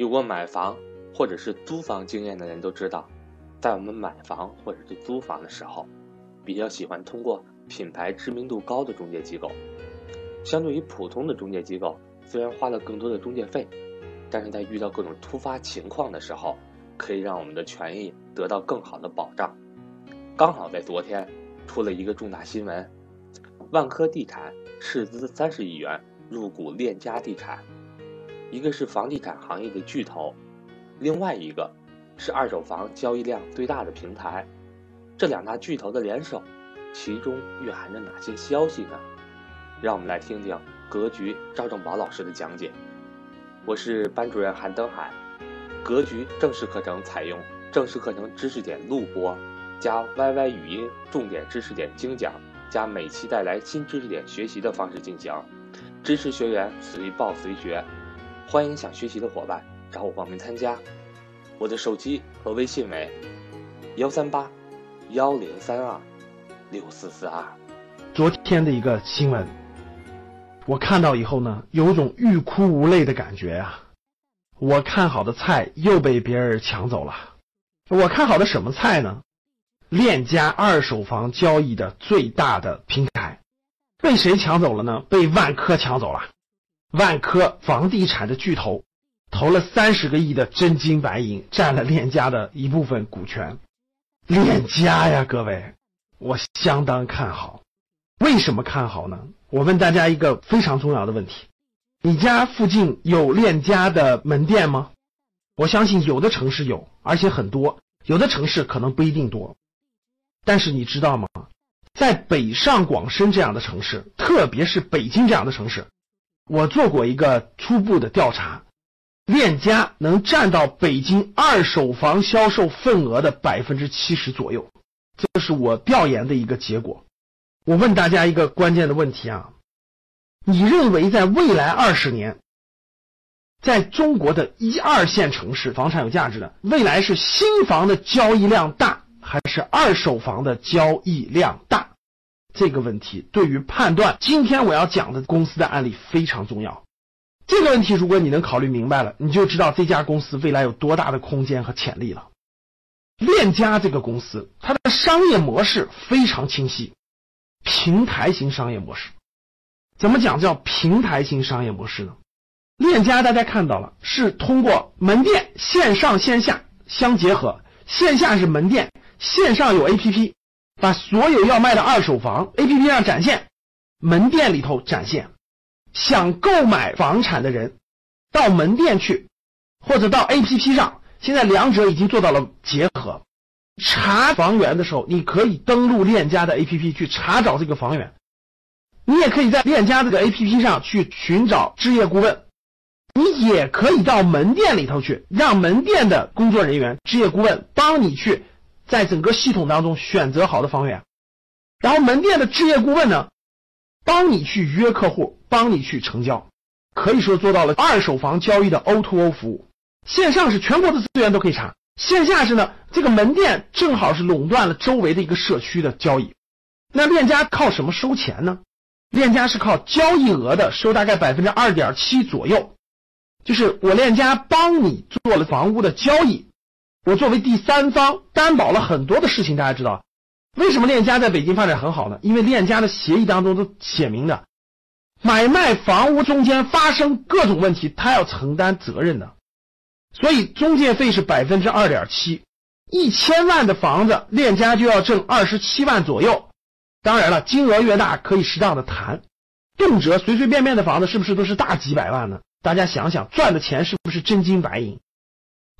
有过买房或者是租房经验的人都知道，在我们买房或者是租房的时候，比较喜欢通过品牌知名度高的中介机构。相对于普通的中介机构，虽然花了更多的中介费，但是在遇到各种突发情况的时候，可以让我们的权益得到更好的保障。刚好在昨天，出了一个重大新闻：万科地产斥资三十亿元入股链家地产。一个是房地产行业的巨头，另外一个是二手房交易量最大的平台。这两大巨头的联手，其中蕴含着哪些消息呢？让我们来听听格局赵正宝老师的讲解。我是班主任韩登海。格局正式课程采用正式课程知识点录播，加 YY 语音重点知识点精讲，加每期带来新知识点学习的方式进行。支持学员随报随学。欢迎想学习的伙伴找我报名参加，我的手机和微信为幺三八幺零三二六四四二。昨天的一个新闻，我看到以后呢，有种欲哭无泪的感觉呀。我看好的菜又被别人抢走了。我看好的什么菜呢？链家二手房交易的最大的平台，被谁抢走了呢？被万科抢走了。万科房地产的巨头投了三十个亿的真金白银，占了链家的一部分股权。链家呀，各位，我相当看好。为什么看好呢？我问大家一个非常重要的问题：你家附近有链家的门店吗？我相信有的城市有，而且很多；有的城市可能不一定多。但是你知道吗？在北上广深这样的城市，特别是北京这样的城市。我做过一个初步的调查，链家能占到北京二手房销售份额的百分之七十左右，这是我调研的一个结果。我问大家一个关键的问题啊，你认为在未来二十年，在中国的一二线城市房产有价值的，未来是新房的交易量大，还是二手房的交易量大？这个问题对于判断今天我要讲的公司的案例非常重要。这个问题如果你能考虑明白了，你就知道这家公司未来有多大的空间和潜力了。链家这个公司，它的商业模式非常清晰，平台型商业模式。怎么讲叫平台型商业模式呢？链家大家看到了，是通过门店线上线下相结合，线下是门店，线上有 APP。把所有要卖的二手房 A P P 上展现，门店里头展现，想购买房产的人到门店去，或者到 A P P 上，现在两者已经做到了结合。查房源的时候，你可以登录链家的 A P P 去查找这个房源，你也可以在链家这个 A P P 上去寻找置业顾问，你也可以到门店里头去，让门店的工作人员、置业顾问帮你去。在整个系统当中选择好的房源，然后门店的置业顾问呢，帮你去约客户，帮你去成交，可以说做到了二手房交易的 O to O 服务。线上是全国的资源都可以查，线下是呢，这个门店正好是垄断了周围的一个社区的交易。那链家靠什么收钱呢？链家是靠交易额的收，大概百分之二点七左右，就是我链家帮你做了房屋的交易。我作为第三方担保了很多的事情，大家知道，为什么链家在北京发展很好呢？因为链家的协议当中都写明的，买卖房屋中间发生各种问题，他要承担责任的，所以中介费是百分之二点七，一千万的房子链家就要挣二十七万左右。当然了，金额越大可以适当的谈，动辄随随便便的房子是不是都是大几百万呢？大家想想，赚的钱是不是真金白银？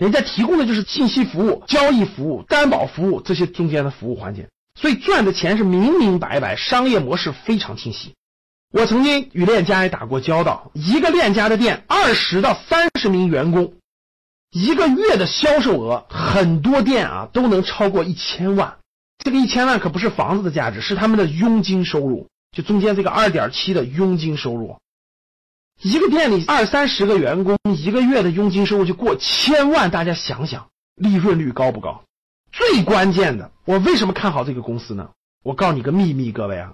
人家提供的就是信息服务、交易服务、担保服务这些中间的服务环节，所以赚的钱是明明白白，商业模式非常清晰。我曾经与链家也打过交道，一个链家的店，二十到三十名员工，一个月的销售额，很多店啊都能超过一千万。这个一千万可不是房子的价值，是他们的佣金收入，就中间这个二点七的佣金收入。一个店里二三十个员工，一个月的佣金收入就过千万，大家想想利润率高不高？最关键的，我为什么看好这个公司呢？我告诉你个秘密，各位啊，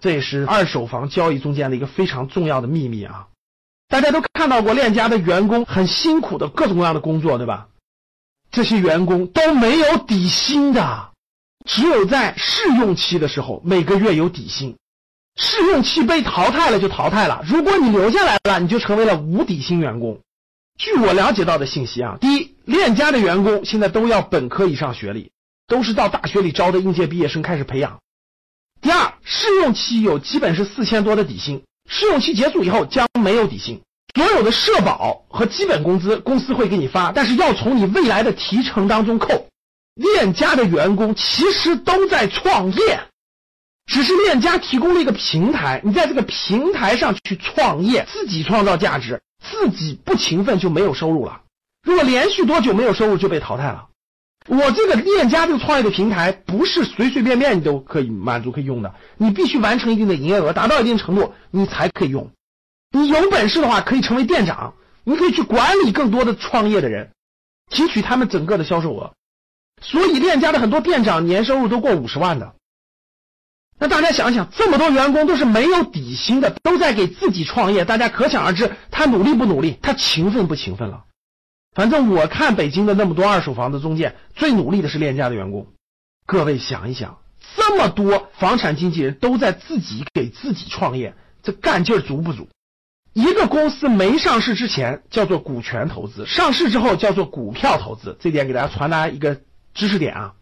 这也是二手房交易中间的一个非常重要的秘密啊。大家都看到过链家的员工很辛苦的各种各样的工作，对吧？这些员工都没有底薪的，只有在试用期的时候每个月有底薪。试用期被淘汰了就淘汰了，如果你留下来了，你就成为了无底薪员工。据我了解到的信息啊，第一，链家的员工现在都要本科以上学历，都是到大学里招的应届毕业生开始培养。第二，试用期有基本是四千多的底薪，试用期结束以后将没有底薪，所有的社保和基本工资公司会给你发，但是要从你未来的提成当中扣。链家的员工其实都在创业。只是链家提供了一个平台，你在这个平台上去创业，自己创造价值，自己不勤奋就没有收入了。如果连续多久没有收入就被淘汰了。我这个链家这个创业的平台不是随随便便你都可以满足可以用的，你必须完成一定的营业额，达到一定程度你才可以用。你有本事的话可以成为店长，你可以去管理更多的创业的人，提取他们整个的销售额。所以链家的很多店长年收入都过五十万的。那大家想想，这么多员工都是没有底薪的，都在给自己创业，大家可想而知，他努力不努力，他勤奋不勤奋了。反正我看北京的那么多二手房的中介，最努力的是链家的员工。各位想一想，这么多房产经纪人都在自己给自己创业，这干劲足不足？一个公司没上市之前叫做股权投资，上市之后叫做股票投资，这点给大家传达一个知识点啊。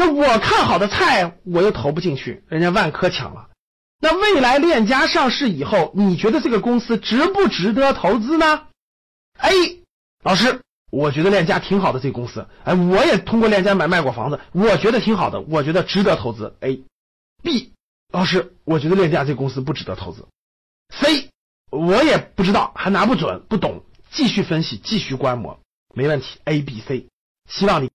那我看好的菜，我又投不进去，人家万科抢了。那未来链家上市以后，你觉得这个公司值不值得投资呢？A，老师，我觉得链家挺好的，这个公司，哎，我也通过链家买卖过房子，我觉得挺好的，我觉得值得投资。A，B，老师，我觉得链家这公司不值得投资。C，我也不知道，还拿不准，不懂，继续分析，继续观摩，没问题。A、B、C，希望你。